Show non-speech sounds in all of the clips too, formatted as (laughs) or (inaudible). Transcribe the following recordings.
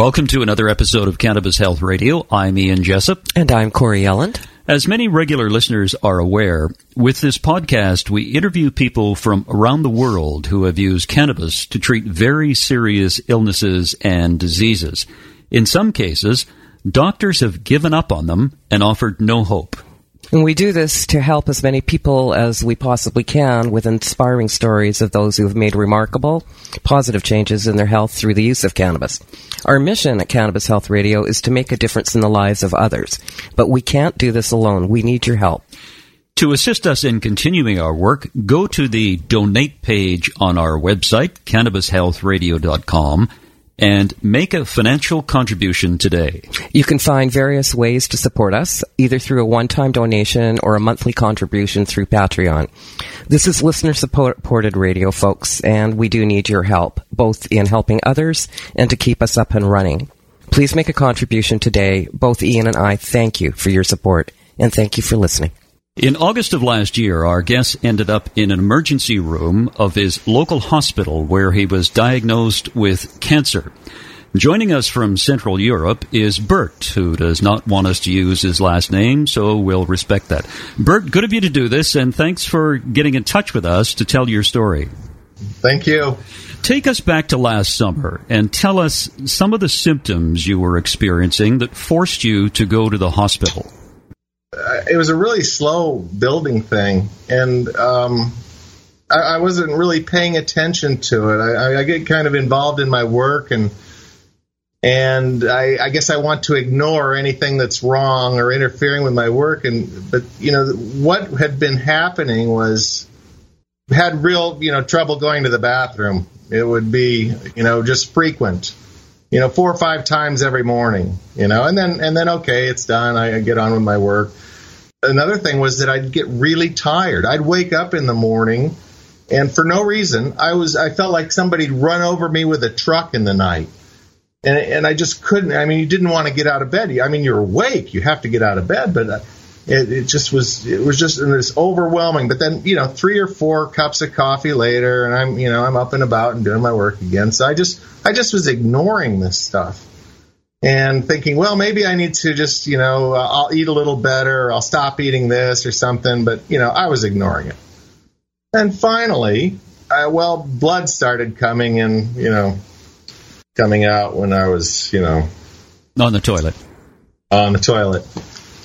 Welcome to another episode of Cannabis Health Radio. I'm Ian Jessop. And I'm Corrie Yelland. As many regular listeners are aware, with this podcast, we interview people from around the world who have used cannabis to treat very serious illnesses and diseases. In some cases, doctors have given up on them and offered no hope. And we do this to help as many people as we possibly can with inspiring stories of those who have made remarkable, positive changes in their health through the use of cannabis. Our mission at Cannabis Health Radio is to make a difference in the lives of others. But we can't do this alone. We need your help. To assist us in continuing our work, go to the donate page on our website, cannabishealthradio.com, and make a financial contribution today. You can find various ways to support us, either through a one-time donation or a monthly contribution through Patreon. This is listener supported radio, folks, and we do need your help, both in helping others and to keep us up and running. Please make a contribution today. Both Ian and I thank you for your support, and thank you for listening. In August of last year, our guest ended up in an emergency room of his local hospital where he was diagnosed with cancer. Joining us from Central Europe is Bert, who does not want us to use his last name, so we'll respect that. Bert, good of you to do this, and thanks for getting in touch with us to tell your story. Thank you. Take us back to last summer and tell us some of the symptoms you were experiencing that forced you to go to the hospital it was a really slow building thing, and um, I, I, wasn't really paying attention to it. I, I, get kind of involved in my work, and and I, I, guess I want to ignore anything that's wrong or interfering with my work. And but you know what had been happening was had real you know trouble going to the bathroom. It would be you know just frequent you know, four or five times every morning, you know, and then, and then, okay, it's done. I, I get on with my work. Another thing was that I'd get really tired. I'd wake up in the morning and for no reason, I was, I felt like somebody'd run over me with a truck in the night. And, and I just couldn't, I mean, you didn't want to get out of bed. I mean, you're awake. You have to get out of bed, but uh, it, it just was, it was just it was overwhelming. But then, you know, three or four cups of coffee later and I'm, you know, I'm up and about and doing my work again. So I just, I just was ignoring this stuff and thinking, well, maybe I need to just, you know, uh, I'll eat a little better, or I'll stop eating this or something. But, you know, I was ignoring it. And finally, I, well, blood started coming and, you know, coming out when I was, you know, on the toilet. On the toilet.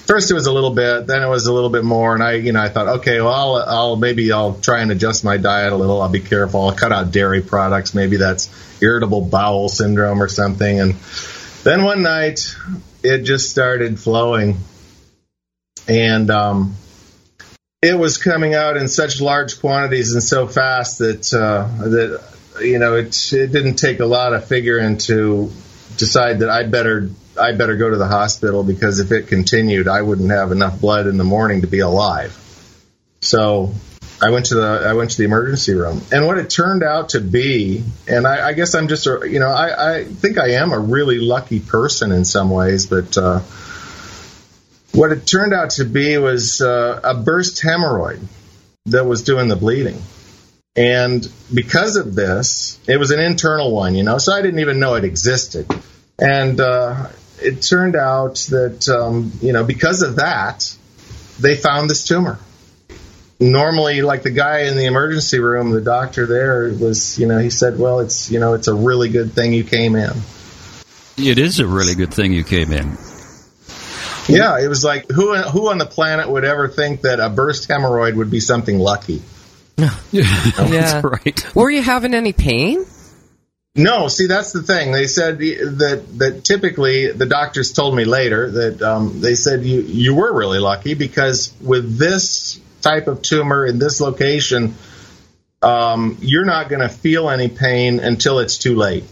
First, it was a little bit, then it was a little bit more, and I, you know, I thought, okay, well, I'll, I'll maybe I'll try and adjust my diet a little. I'll be careful. I'll cut out dairy products. Maybe that's irritable bowel syndrome or something. And then one night, it just started flowing, and um, it was coming out in such large quantities and so fast that uh, that you know it it didn't take a lot of figuring to decide that I better I better go to the hospital because if it continued, I wouldn't have enough blood in the morning to be alive. So I went to the I went to the emergency room, and what it turned out to be, and I, I guess I'm just a you know I, I think I am a really lucky person in some ways, but uh, what it turned out to be was uh, a burst hemorrhoid that was doing the bleeding, and because of this, it was an internal one, you know, so I didn't even know it existed, and uh, it turned out that um, you know because of that, they found this tumor. Normally like the guy in the emergency room the doctor there was you know he said well it's you know it's a really good thing you came in. It is a really good thing you came in. Yeah it was like who who on the planet would ever think that a burst hemorrhoid would be something lucky? (laughs) Yeah, (laughs) that's right. Were you having any pain no, see that's the thing. They said that that typically the doctors told me later that um, they said you you were really lucky because with this type of tumor in this location, um, you're not going to feel any pain until it's too late.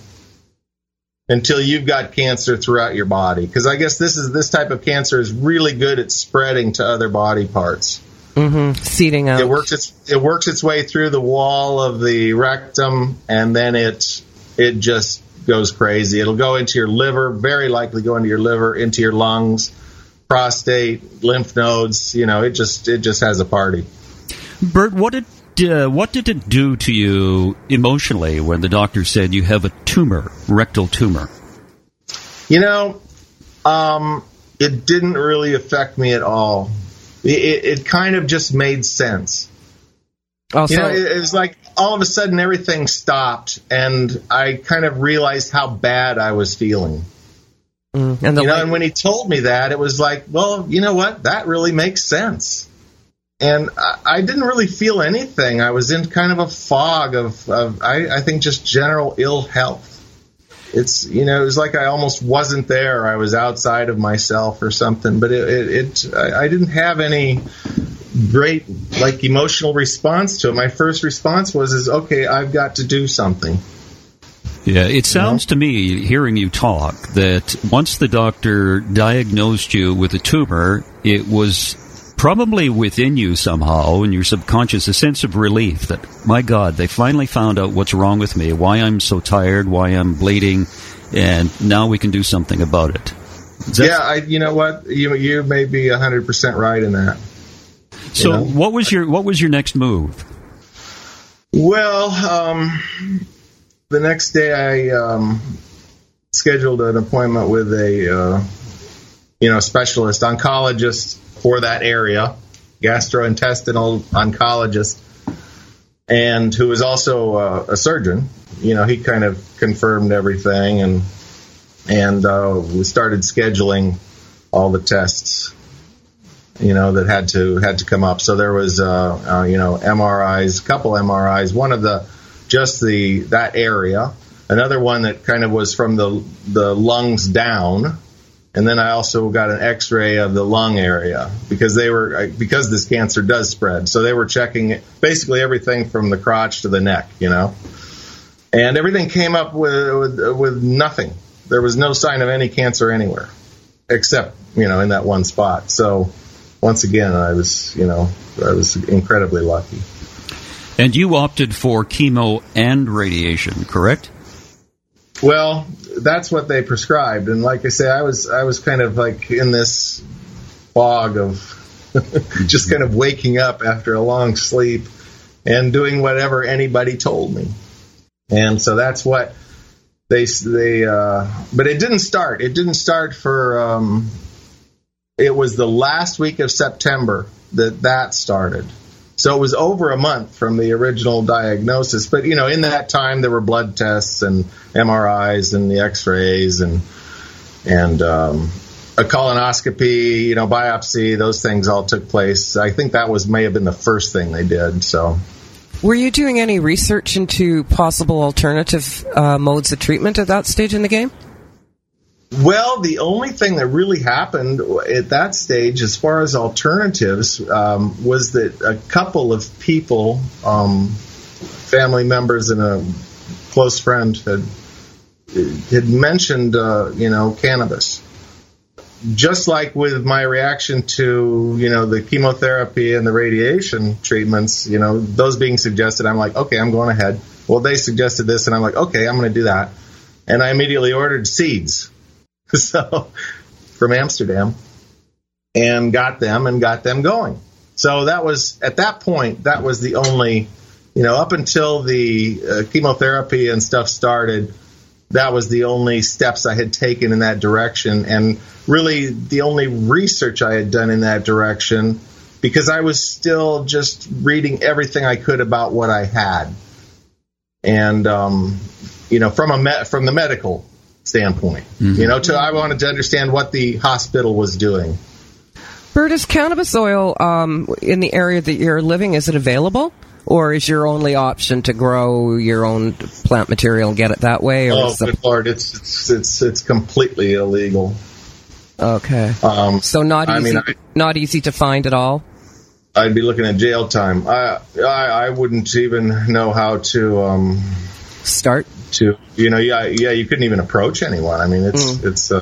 Until you've got cancer throughout your body, because I guess this is this type of cancer is really good at spreading to other body parts. Mm-hmm. Seeding out. It works its it works its way through the wall of the rectum, and then it it just goes crazy. It'll go into your liver, very likely go into your liver, into your lungs, prostate, lymph nodes. You know, it just it just has a party. Bert, what did uh, what did it do to you emotionally when the doctor said you have a tumor, rectal tumor? You know, um, it didn't really affect me at all. It, it kind of just made sense. Also, You know, it, it was like all of a sudden everything stopped, and I kind of realized how bad I was feeling. mm, and the you know, light- and when he told me that, it was like, well, you know what? That really makes sense. And I, I didn't really feel anything. I was in kind of a fog of, of I, I think, just general ill health. It's, you know, it was like I almost wasn't there. I was outside of myself or something. But it, it, it I, I didn't have any great, like, emotional response to it. My first response was, is okay, I've got to do something. Yeah, it sounds to me, hearing you talk, that once the doctor diagnosed you with a tumor, it was probably within you somehow, in your subconscious, a sense of relief that, my God, they finally found out what's wrong with me, why I'm so tired, why I'm bleeding, and now we can do something about it. that- Yeah, I, you know what? You, you may be 100% right in that. So, know? what was your what was your next move? Well, um, the next day I um, scheduled an appointment with a uh, you know specialist oncologist for that area, gastrointestinal oncologist, and who was also uh, a surgeon. You know, he kind of confirmed everything, and and uh, we started scheduling all the tests you know that had to had to come up. So there was uh, uh, you know MRIs, a couple MRIs, one of the just the that area, another one that kind of was from the the lungs down, and then I also got an X-ray of the lung area because they were because this cancer does spread. So they were checking basically everything from the crotch to the neck, you know, and everything came up with with, with nothing. There was no sign of any cancer anywhere, except you know in that one spot. So once again, I was, you know, I was incredibly lucky. And you opted for chemo and radiation, correct? Well, that's what they prescribed, and like I say, I was, I was kind of like in this fog of (laughs) just kind of waking up after a long sleep and doing whatever anybody told me, and so that's what they, they, uh, but it didn't start. It didn't start for. Um, it was the last week of September that that started. So it was over a month from the original diagnosis. But, you know, in that time, there were blood tests and MRIs and the x rays and, and, um, a colonoscopy, you know, biopsy, those things all took place. I think that was may have been the first thing they did. So, were you doing any research into possible alternative uh, modes of treatment at that stage in the game? Well, the only thing that really happened at that stage, as far as alternatives, um, was that a couple of people, um, family members and a close friend, had had mentioned, uh, you know, cannabis. Just like with my reaction to, you know, the chemotherapy and the radiation treatments, you know, those being suggested, I'm like, okay, I'm going ahead. Well, they suggested this, and I'm like, okay, I'm going to do that. And I immediately ordered seeds (laughs) so from Amsterdam and got them and got them going. So that was at that point that was the only, you know, up until the uh, chemotherapy and stuff started, that was the only steps I had taken in that direction and really the only research I had done in that direction because I was still just reading everything I could about what I had. And um, you know, from a me- from the medical standpoint. Mm-hmm. You know, to I wanted to understand what the hospital was doing. Bert, is cannabis oil um, in the area that you're living? Is it available, or is your only option to grow your own plant material and get it that way? Or oh, good lord, it's, it's it's it's completely illegal. Okay. Um, so not easy. I mean, I, not easy to find at all. I'd be looking at jail time. I I, I wouldn't even know how to um, Start. To you know yeah yeah you couldn't even approach anyone. I mean it's Mm. it's uh,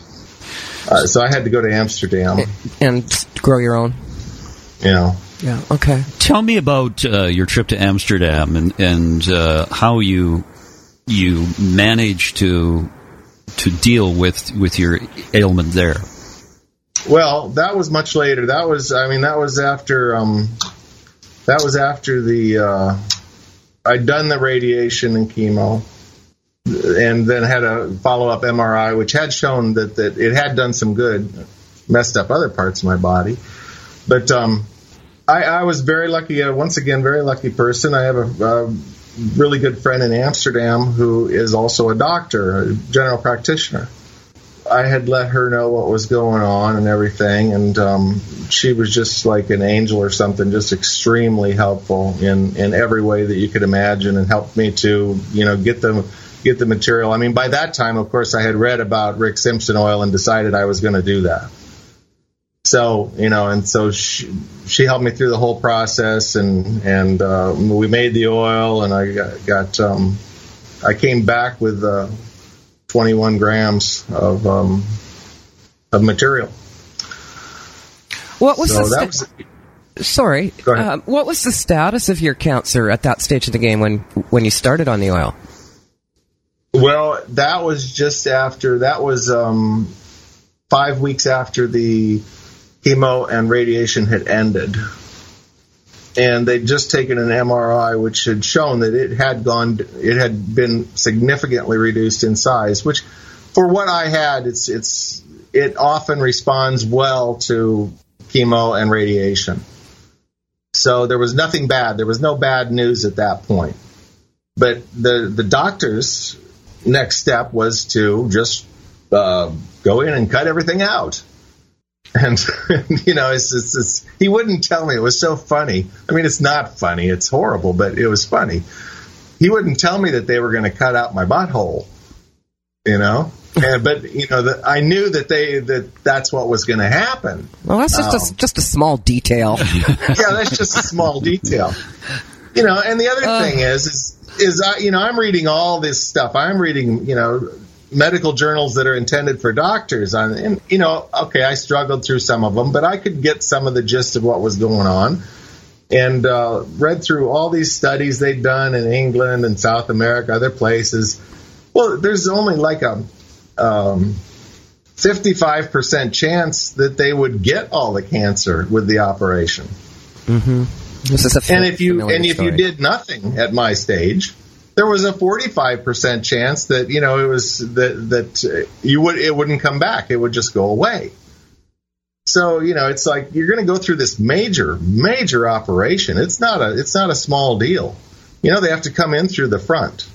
uh, so I had to go to Amsterdam. and grow your own. You know. Yeah. Okay. Tell me about uh, your trip to Amsterdam and and uh, how you you managed to to deal with with your ailment there. Well, that was much later. That was, I mean, that was after, um, that was after the, uh, I'd done the radiation and chemo, and then had a follow up MRI, which had shown that that it had done some good, messed up other parts of my body, but um, I, I was very lucky. Uh, once again, very lucky person. I have a, a really good friend in Amsterdam who is also a doctor, a general practitioner. I had let her know what was going on and everything, and um, she was just like an angel or something, just extremely helpful in in every way that you could imagine, and helped me to you know get the get the material. I mean, by that time, of course, I had read about Rick Simpson oil and decided I was going to do that. So you know, and so she, she helped me through the whole process, and and uh, we made the oil, and I got, got um, I came back with. Uh, 21 grams of um, of material. What was So the sta- was sorry? Um, what was the status of your cancer at that stage of the game when when you started on the oil? Well. That was just after. That was um, five weeks after the chemo and radiation had ended, and they'd just taken an MRI, which had shown that it had gone. It had been significantly reduced in size, which, for what I had, it's it's it often responds well to chemo and radiation. So there was nothing bad. There was no bad news at that point. But the the doctor's next step was to just uh, go in and cut everything out. And (laughs) you know, it's, it's, it's he wouldn't tell me. It was so funny. I mean, it's not funny. It's horrible, but it was funny. He wouldn't tell me that they were going to cut out my butthole. You know, (laughs) and but you know that I knew that they that that's what was going to happen. Well, that's just Um, a, just a small detail. (laughs) yeah, that's just a small detail. You know, and the other Uh. thing is, is, is I, you know, I'm reading all this stuff. I'm reading, you know, medical journals that are intended for doctors. On, and you know, okay, I struggled through some of them, but I could get some of the gist of what was going on. And uh, read through all these studies they'd done in England and South America, other places. Well, there's only like a um, 55% chance that they would get all the cancer with the operation. This is a And if you and if you did nothing at my stage, there was a 45% chance that you know it was that that uh, you would it wouldn't come back. It would just go away. So, you know, it's like you're going to go through this major major operation. It's not a it's not a small deal. You know, they have to come in through the front.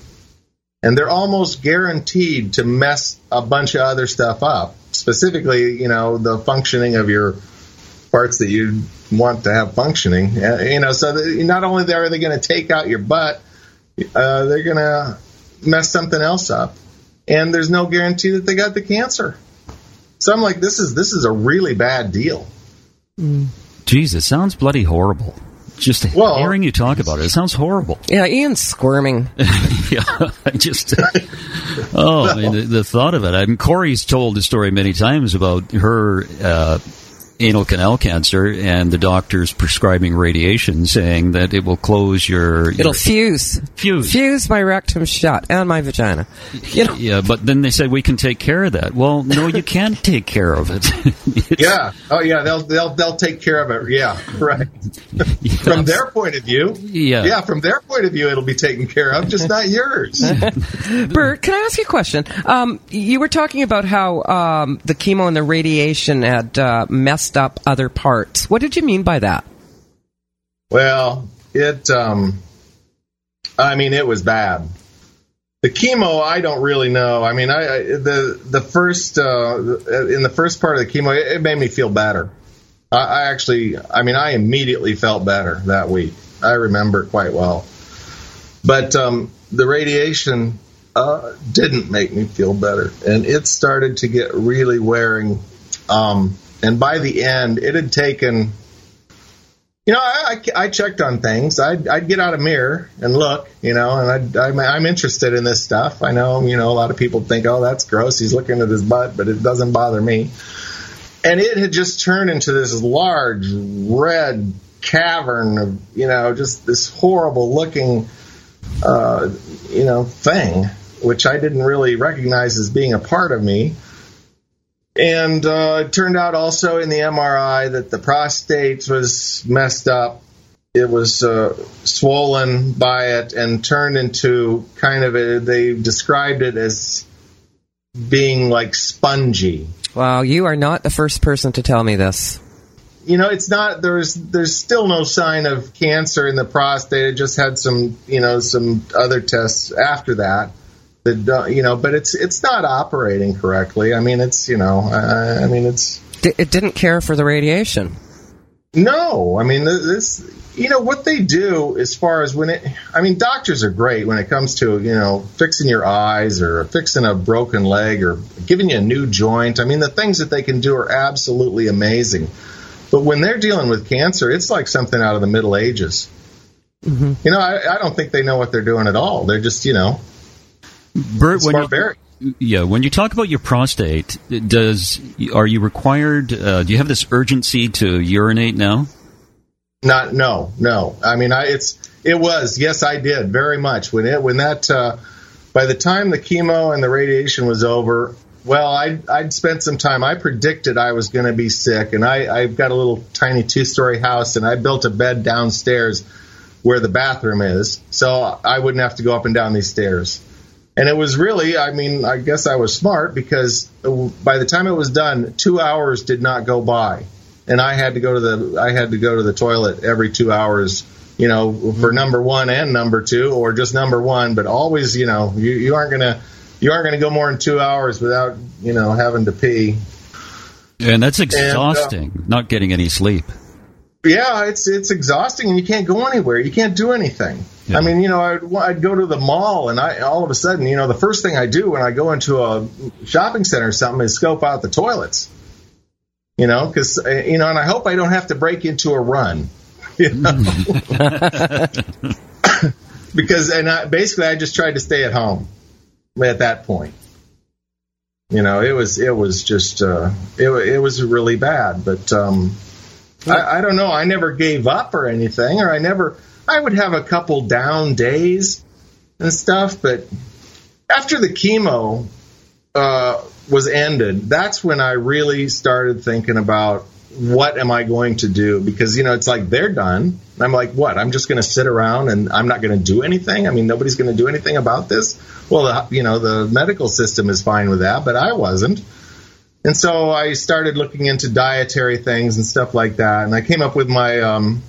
And they're almost guaranteed to mess a bunch of other stuff up. Specifically, you know, the functioning of your parts that you want to have functioning. Uh, you know, so that not only are they going to take out your butt, uh, they're going to mess something else up, and there's no guarantee that they got the cancer. So I'm like, this is this is a really bad deal. Jeez, it sounds bloody horrible. Just Well- hearing you talk about it, it sounds horrible. yeah, Ian's squirming. (laughs) yeah, I just. oh, I mean, the, the thought of it. I mean, Corrie's told the story many times about her uh, anal canal cancer and the doctors prescribing radiation, saying that it will close your. It'll your fuse, fuse. fuse my rectum shut and my vagina. You know, Yeah, but then they said we can take care of that. Well, no, you can't (laughs) take care of it. (laughs) Yeah. Oh yeah. They'll they'll they'll take care of it. Yeah. Right. (laughs) From their point of view. Yeah. Yeah. From their point of view, it'll be taken care of, just not yours. Bert, can I ask you a question? Um, you were talking about how um, the chemo and the radiation had uh, messed up other parts. What did you mean by that? Well, it. Um, I mean, it was bad. The chemo, I don't really know. I mean, I, I the the first uh, in the first part of the chemo, it, it made me feel better. I, I actually, I mean, I immediately felt better that week. I remember quite well. But um, the radiation uh, didn't make me feel better, and it started to get really wearing. Um, and by the end, it had taken you know, I, I, I checked on things. I'd, I'd get out a mirror and look, you know, and I'd, I'm, I'm interested in this stuff. I know, you know, a lot of people think, oh, that's gross. He's looking at his butt, but it doesn't bother me. And it had just turned into this large red cavern of, you know, just this horrible looking, uh, you know, thing, which I didn't really recognize as being a part of me. And uh, it turned out also in the MRI that the prostate was messed up. It was uh, swollen by it and turned into kind of a, they described it as being like spongy. Wow, you are not the first person to tell me this. You know, it's not there's there's still no sign of cancer in the prostate. It just had some, you know, some other tests after that that you know, but it's it's not operating correctly. I mean, it's you know, uh, I mean, it's it didn't care for the radiation. No, I mean this. You know what they do as far as when it. I mean, doctors are great when it comes to you know fixing your eyes or fixing a broken leg or giving you a new joint. I mean, the things that they can do are absolutely amazing. But when they're dealing with cancer, it's like something out of the Middle Ages. Mm-hmm. You know, I, I don't think they know what they're doing at all. They're just, you know, Bert, when you, yeah, when you talk about your prostate, does are you required? Uh, do you have this urgency to urinate now? Not, no, no. I mean, I it's it was yes, I did very much when it when that uh, by the time the chemo and the radiation was over. Well, I'd, I'd spent some time. I predicted I was going to be sick, and I, I've got a little tiny two story house, and I built a bed downstairs where the bathroom is, so I wouldn't have to go up and down these stairs. And it was really, I mean, I guess I was smart because by the time it was done, two hours did not go by, and I had to go to the I had to go to the toilet every two hours, you know, for number one and number two, or just number one. But always, you know, you, you aren't gonna you aren't gonna go more than two hours without you know having to pee. And that's exhausting, and, uh, not getting any sleep. Yeah, it's it's exhausting, and you can't go anywhere. You can't do anything. Yeah. I mean, you know, I'd, I'd go to the mall, and I all of a sudden, you know, the first thing I do when I go into a shopping center or something is scope out the toilets. You know, because uh, you know, and I hope I don't have to break into a run. (laughs) You know, (laughs) because and I, basically I just tried to stay at home at that point. You know, it was it was just uh, it it was really bad, but um, I, I don't know. I never gave up or anything, or I never I would have a couple down days and stuff, but after the chemo uh, was ended, that's when I really started thinking about what am I going to do? Because, you know, it's like they're done. I'm like, what? I'm just going to sit around and I'm not going to do anything? I mean, nobody's going to do anything about this? Well, the, you know, the medical system is fine with that, but I wasn't. And so I started looking into dietary things and stuff like that. And I came up with my um,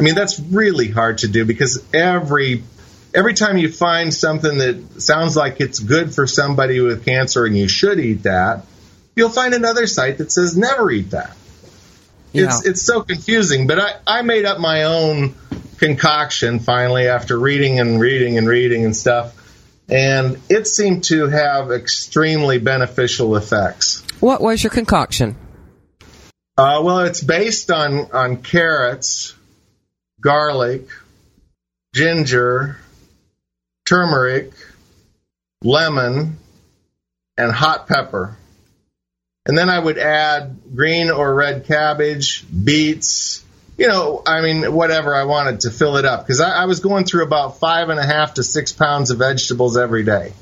I mean, that's really hard to do because every every time you find something that sounds like it's good for somebody with cancer and you should eat that, you'll find another site that says never eat that. Yeah. It's it's so confusing, but I, I made up my own concoction finally after reading and reading and reading and stuff. And it seemed to have extremely beneficial effects. What was your concoction? Uh, well, it's based on, on carrots, garlic, ginger, turmeric, lemon, and hot pepper. And then I would add green or red cabbage, beets, you know, I mean, whatever I wanted to fill it up. Because I, I, was going through about five and a half to six pounds of vegetables every day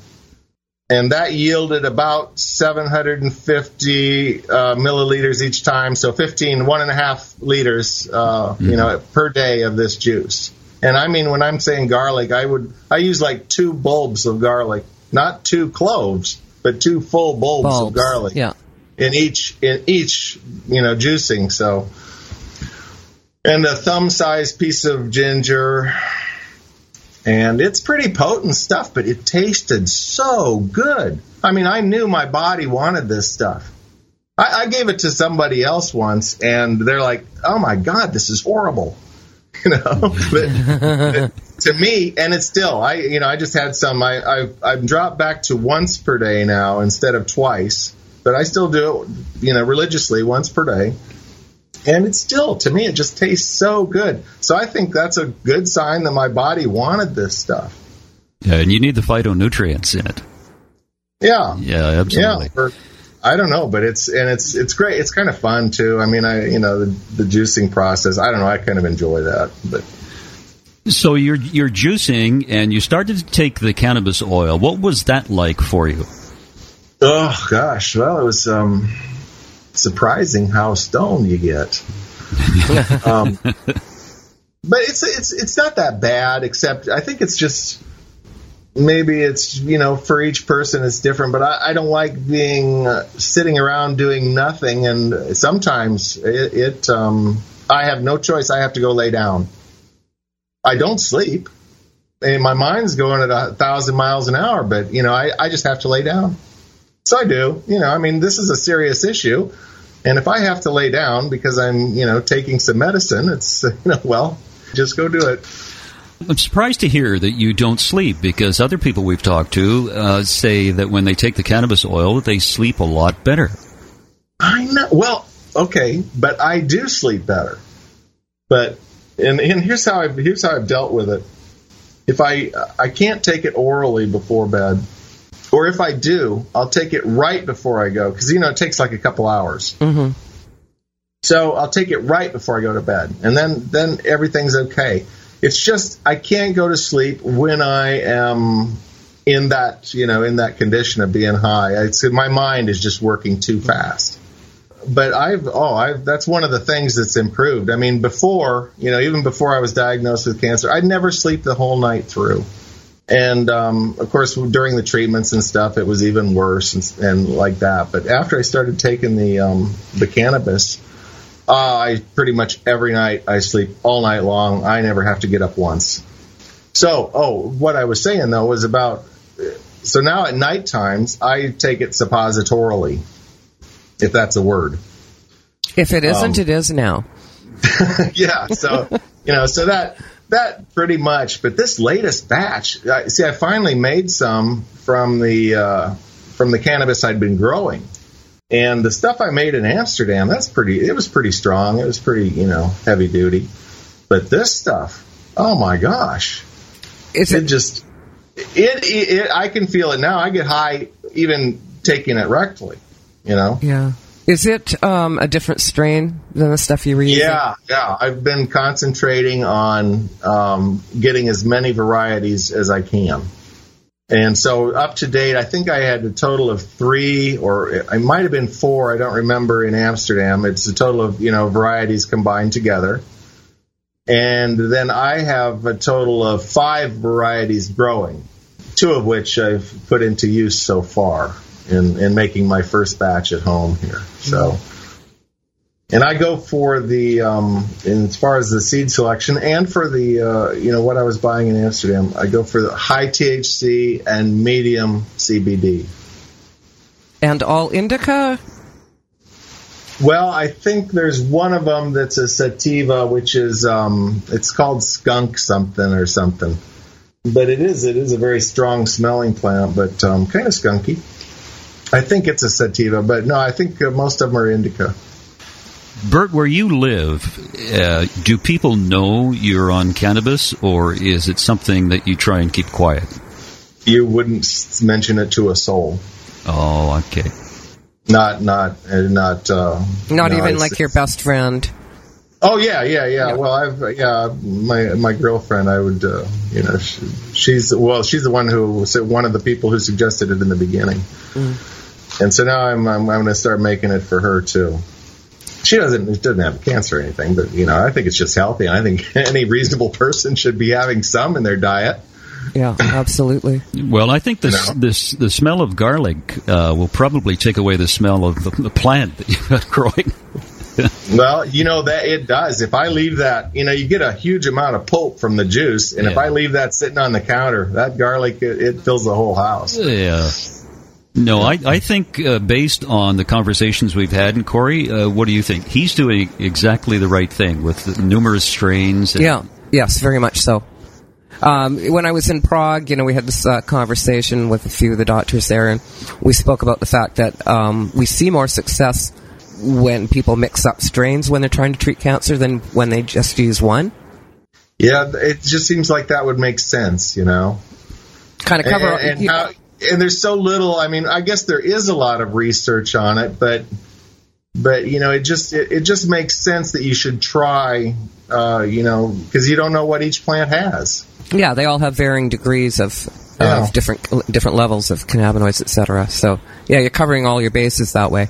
and that yielded about 750 uh, milliliters each time, so 15, one and a half liters, uh, mm-hmm. you know, per day of this juice. And I mean, when I'm saying garlic, I would I use like two bulbs of garlic, not two cloves, but two full bulbs, bulbs. of garlic. Yeah. In each in each you know juicing, so and a thumb sized piece of ginger, and it's pretty potent stuff, but it tasted so good. I mean, I knew my body wanted this stuff. I, I gave it to somebody else once, and they're like, "Oh my god, this is horrible," (laughs) you know. (laughs) but, to me, and it's still, I you know, I just had some. I I've, I've dropped back to once per day now instead of twice, but I still do it, you know, religiously once per day. And it's still to me it just tastes so good. So I think that's a good sign that my body wanted this stuff. Yeah, and you need the phytonutrients in it. Yeah, Yeah, absolutely. yeah. I don't know, but it's and it's it's great. It's kind of fun too. I mean, I you know the, the juicing process. I don't know. I kind of enjoy that, but So you're you're juicing, and you started to take the cannabis oil. What was that like for you? oh gosh, well, it was um, surprising how stoned you get. (laughs) um, but it's it's it's not that bad. Except I think it's just maybe it's you know for each person it's different. But I, I don't like being uh, sitting around doing nothing. And sometimes it, it um, I have no choice. I have to go lay down. I don't sleep. And my mind's going at a thousand miles an hour, but you know, I, I just have to lay down. So I do. You know, I mean, this is a serious issue. And if I have to lay down because I'm, you know, taking some medicine, it's, (laughs) you know, well, just go do it. I'm surprised to hear that you don't sleep because other people we've talked to uh, say that when they take the cannabis oil, they sleep a lot better. I know. Well, okay, but I do sleep better. But and, and here's how I've here's how I've dealt with it. If I I can't take it orally before bed, or if I do, I'll take it right before I go because you know it takes like a couple hours. Mm-hmm. So I'll take it right before I go to bed, and then then everything's okay. It's just I can't go to sleep when I am in that you know in that condition of being high. It's my mind is just working too fast. But I've oh I've that's one of the things that's improved. I mean before you know even before I was diagnosed with cancer, I'd never sleep the whole night through. And um, of course, during the treatments and stuff, it was even worse and, and like that. But after I started taking the um, the cannabis, uh, I pretty much every night I sleep all night long. I never have to get up once. So, oh, what I was saying though was about. So now at night times I take it suppositorily, if that's a word. If it isn't, Um, it is now. (laughs) yeah. So you know, so that that pretty much. But this latest batch, I, see, I finally made some from the uh, from the cannabis I'd been growing, and the stuff I made in Amsterdam, that's pretty. It was pretty strong. It was pretty, you know, heavy duty. But this stuff, oh my gosh, Is it it? just it, it, it I can feel it now. I get high even taking it rectally. You know. Yeah. Is it um, a different strain than the stuff you were using? Yeah, yeah. I've been concentrating on um, getting as many varieties as I can. And so up to date, I think I had a total of three, or I might have been four. I don't remember in Amsterdam. It's a total of you know varieties combined together. And then I have a total of five varieties growing, two of which I've put into use so far in, in making my first batch at home here. So. And I go for the, um, in as far as the seed selection and for the, uh, you know, what I was buying in Amsterdam, I go for the high THC and medium CBD. And all indica? Well, I think there's one of them that's a sativa, which is, um, it's called skunk something or something. But it is, it is a very strong smelling plant, but um, kind of skunky. I think it's a sativa, but no, I think uh, most of them are indica. Bert, where you live, uh, do people know you're on cannabis, or is it something that you try and keep quiet? You wouldn't mention it to a soul. Oh, okay. Not, not, uh, not. Uh, Not no, even like your best friend. Oh yeah, yeah, yeah. Well, I've yeah, my my girlfriend. I would, uh, you know, she, she's well, she's the one who was one of the people who suggested it in the beginning, and so now I'm I'm, I'm going to start making it for her too. She doesn't doesn't have cancer or anything, but you know, I think it's just healthy, and I think (laughs) any reasonable person should be having some in their diet. Yeah, absolutely. Well, I think this No. this the smell of garlic uh, will probably take away the smell of the, the plant that you've got (laughs) growing. (laughs) Well, you know that it does. If I leave that, you know, you get a huge amount of pulp from the juice, and if I leave that sitting on the counter, that garlic it, it fills the whole house. Yeah. No, I, I think uh, based on the conversations we've had, and Corrie, uh, what do you think? He's doing exactly the right thing with the numerous strains. And, Yeah, yes, very much so. Um, when I was in Prague, you know, we had this uh, conversation with a few of the doctors there, and we spoke about the fact that um, we see more success when people mix up strains when they're trying to treat cancer than when they just use one? Yeah, it just seems like that would make sense, you know. Kind of cover. And, and, how, and there's so little. I mean, I guess there is a lot of research on it, but but you know, it just it, it just makes sense that you should try. Uh, you know, because you don't know what each plant has. Yeah, they all have varying degrees of Yeah. of different different levels of cannabinoids, etc. So yeah, you're covering all your bases that way.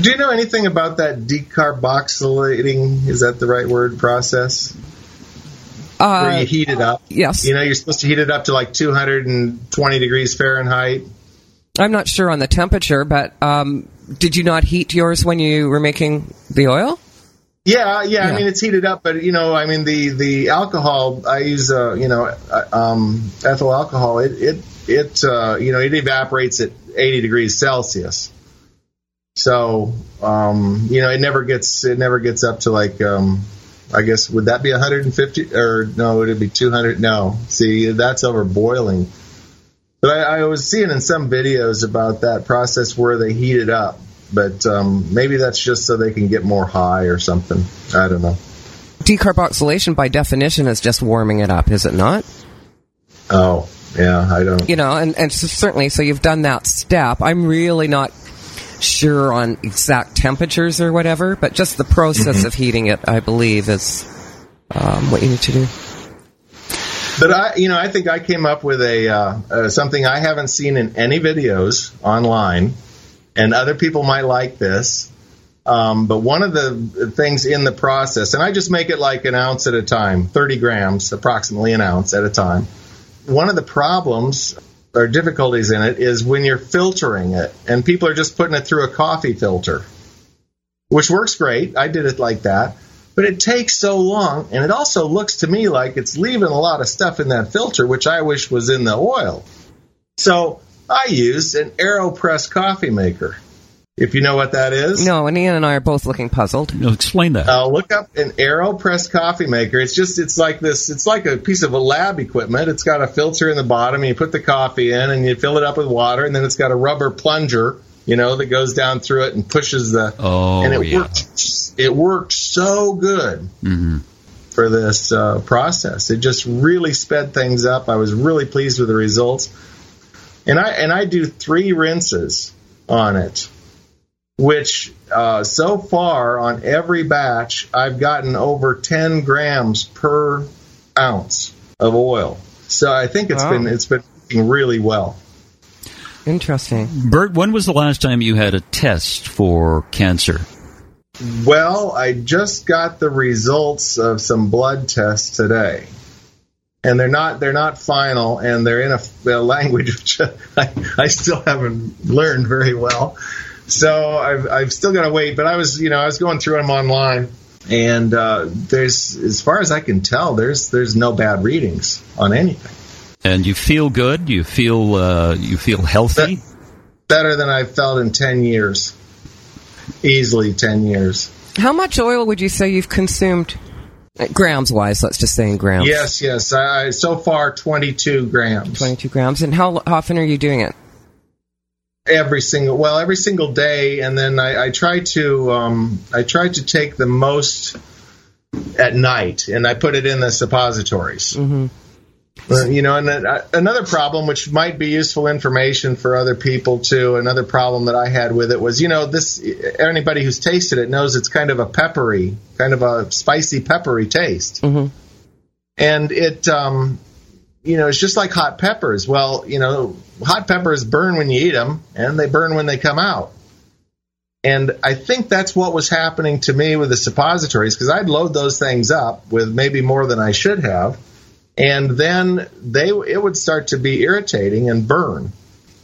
Do you know anything about that decarboxylating? Is that the right word? Process where Uh, you heat it up. yes. You know, you're supposed to heat it up to like 220 degrees Fahrenheit. I'm not sure on the temperature, but um, did you not heat yours when you were making the oil? Yeah, yeah, Yeah. I mean it's heated up, but you know, I mean the the alcohol I use, uh, you know, uh, um, ethyl alcohol. It it it uh, you know it evaporates at 80 degrees Celsius. So um, you know it never gets it never gets up to like um, I guess would that be 150 or no would it be 200? No, see that's over boiling. But I, I was seeing in some videos about that process where they heat it up, but um, maybe that's just so they can get more high or something. I don't know. Decarboxylation, by definition, is just warming it up, is it not? Oh, yeah, I don't. You know, and, and certainly, so you've done that step. I'm really not sure on exact temperatures or whatever, but just the process of heating it, I believe, is um, what you need to do. But I, you know, I think I came up with a uh, uh, something I haven't seen in any videos online, and other people might like this. Um, but one of the things in the process, and I just make it like an ounce at a time, 30 grams, approximately an ounce at a time. One of the problems or difficulties in it is when you're filtering it, and people are just putting it through a coffee filter, which works great. I did it like that. But it takes so long, and it also looks to me like it's leaving a lot of stuff in that filter, which I wish was in the oil. So I used an AeroPress coffee maker. If you know what that is. No, and Ian and I are both looking puzzled. No, explain that. Uh, look up an AeroPress coffee maker. It's just it's like this. It's like a piece of a lab equipment. It's got a filter in the bottom, and you put the coffee in, and you fill it up with water, and then it's got a rubber plunger, you know, that goes down through it and pushes the. Oh, and it yeah. worked. It worked so good hmm for this uh, process. It just really sped things up. I was really pleased with the results, and I and I do three rinses on it, which uh, so far on every batch I've gotten over 10 grams per ounce of oil. So I think it's Wow. been it's been working really well. Interesting. Bert, when was the last time you had a test for cancer? Well, I just got the results of some blood tests today. And they're not they're not final and they're in a, a language (laughs) which I, I still haven't learned very well. So I've I've still got to wait, but I was you know I was going through them online and uh, there's as far as I can tell there's there's no bad readings on anything. And you feel good? You feel uh, you feel healthy? Better than I've felt in 10 years. Easily 10 years. How much oil would you say you've consumed? Uh, Grams wise, let's just say in grams. Yes, yes. I, so far 22 grams. 22 grams. And how often are you doing it? Every single well every single day and then i, I try to um, i try to take the most at night and i put it in the suppositories Mm-hmm. Uh, you know and uh, another problem which might be useful information for other people too another problem that i had with it was you know this anybody who's tasted it knows it's kind of a peppery kind of a spicy peppery taste Mm-hmm. and it um you know it's just like hot peppers. Well you know hot peppers burn when you eat them and they burn when they come out. And i think that's what was happening to me with the suppositories because i'd load those things up with maybe more than i should have and then they it would start to be irritating and burn.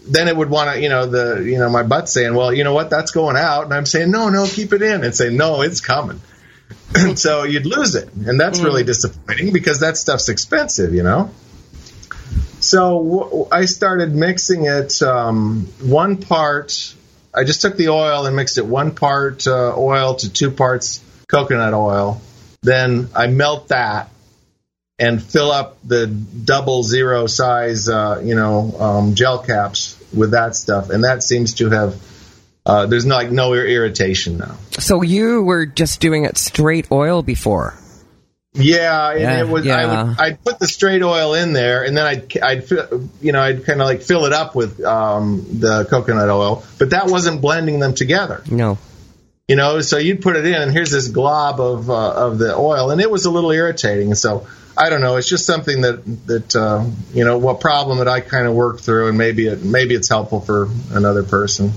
Then it would want to you know the you know my butt saying well you know what? That's going out. And i'm saying no no keep it in and say, no it's coming. And (clears throat) so you'd lose it and that's mm. really disappointing because that stuff's expensive you know so I started mixing it um, one part. I just took the oil and mixed it one part uh, oil to two parts coconut oil. Then I melt that and fill up the double zero size, uh, you know, um, gel caps with that stuff, and that seems to have uh, there's no, like no irritation now. So you were just doing it straight oil before. Yeah, and Yeah, it was. yeah. I would, I'd put the straight oil in there, and then I'd, I'd, you know, I'd kind of like fill it up with um, the coconut oil, but that wasn't blending them together. No. You know, so you'd put it in, and here's this glob of uh, of the oil, and it was a little irritating. So I don't know. It's just something that that uh, you know, what problem that I kind of worked through, and maybe it maybe it's helpful for another person.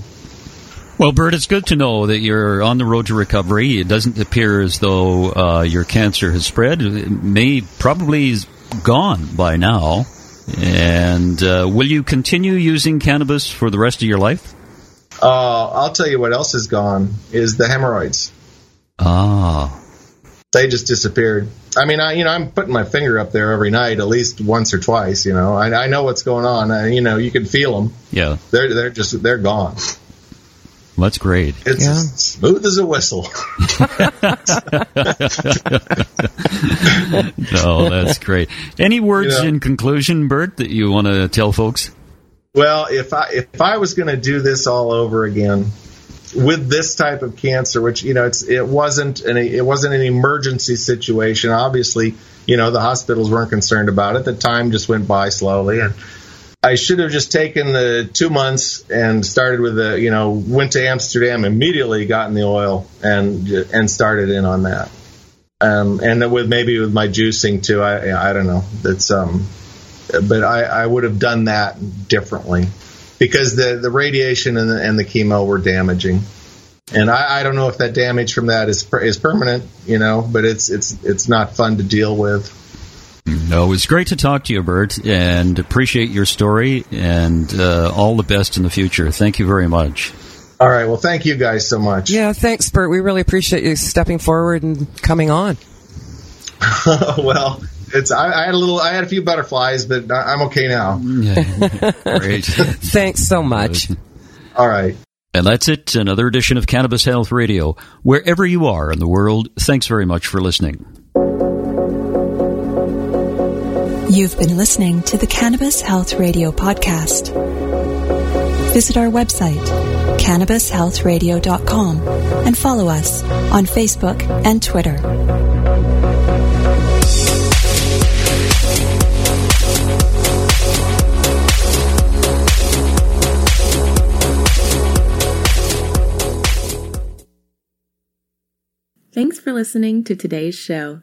Well, Bert, it's good to know that you're on the road to recovery. It doesn't appear as though uh, your cancer has spread. It may probably is gone by now. And uh, will you continue using cannabis for the rest of your life? Uh, I'll tell you what else is gone is the hemorrhoids. Ah, They just disappeared. I mean, I you know I'm putting my finger up there every night, at least once or twice. You know, I, I know what's going on. I, you know, you can feel them. yeah, They're they're just they're gone. That's great. It's Yeah. as smooth as a whistle. (laughs) No, that's great. Any words You know- in conclusion, Bert, that you want to tell folks? Well, if I if I was going to do this all over again with this type of cancer, which you know it's it wasn't an it wasn't an emergency situation. Obviously, you know the hospitals weren't concerned about it. The time just went by slowly, and I should have just taken the two months and started with the you know went to Amsterdam immediately, got in the oil and and started in on that. Um, and then with maybe with my juicing too. I I don't know. That's um but I, I would have done that differently because the, the radiation and the, and the chemo were damaging. And I, I don't know if that damage from that is is permanent, you know, but it's it's it's not fun to deal with. No, it was great to talk to you, Bert, and appreciate your story and uh, all the best in the future. Thank you very much. All right, well, thank you guys so much. Yeah, thanks, Bert. We really appreciate you stepping forward and coming on. (laughs) well, it's I, I had a little I had a few butterflies, but I- I'm okay now. (laughs) great. (laughs) Thanks so much. All right. And that's it, another edition of Cannabis Health Radio. Wherever you are in the world, thanks very much for listening. You've been listening to the Cannabis Health Radio podcast. Visit our website, cannabishealthradio.com, and follow us on Facebook and Twitter. Thanks for listening to today's show.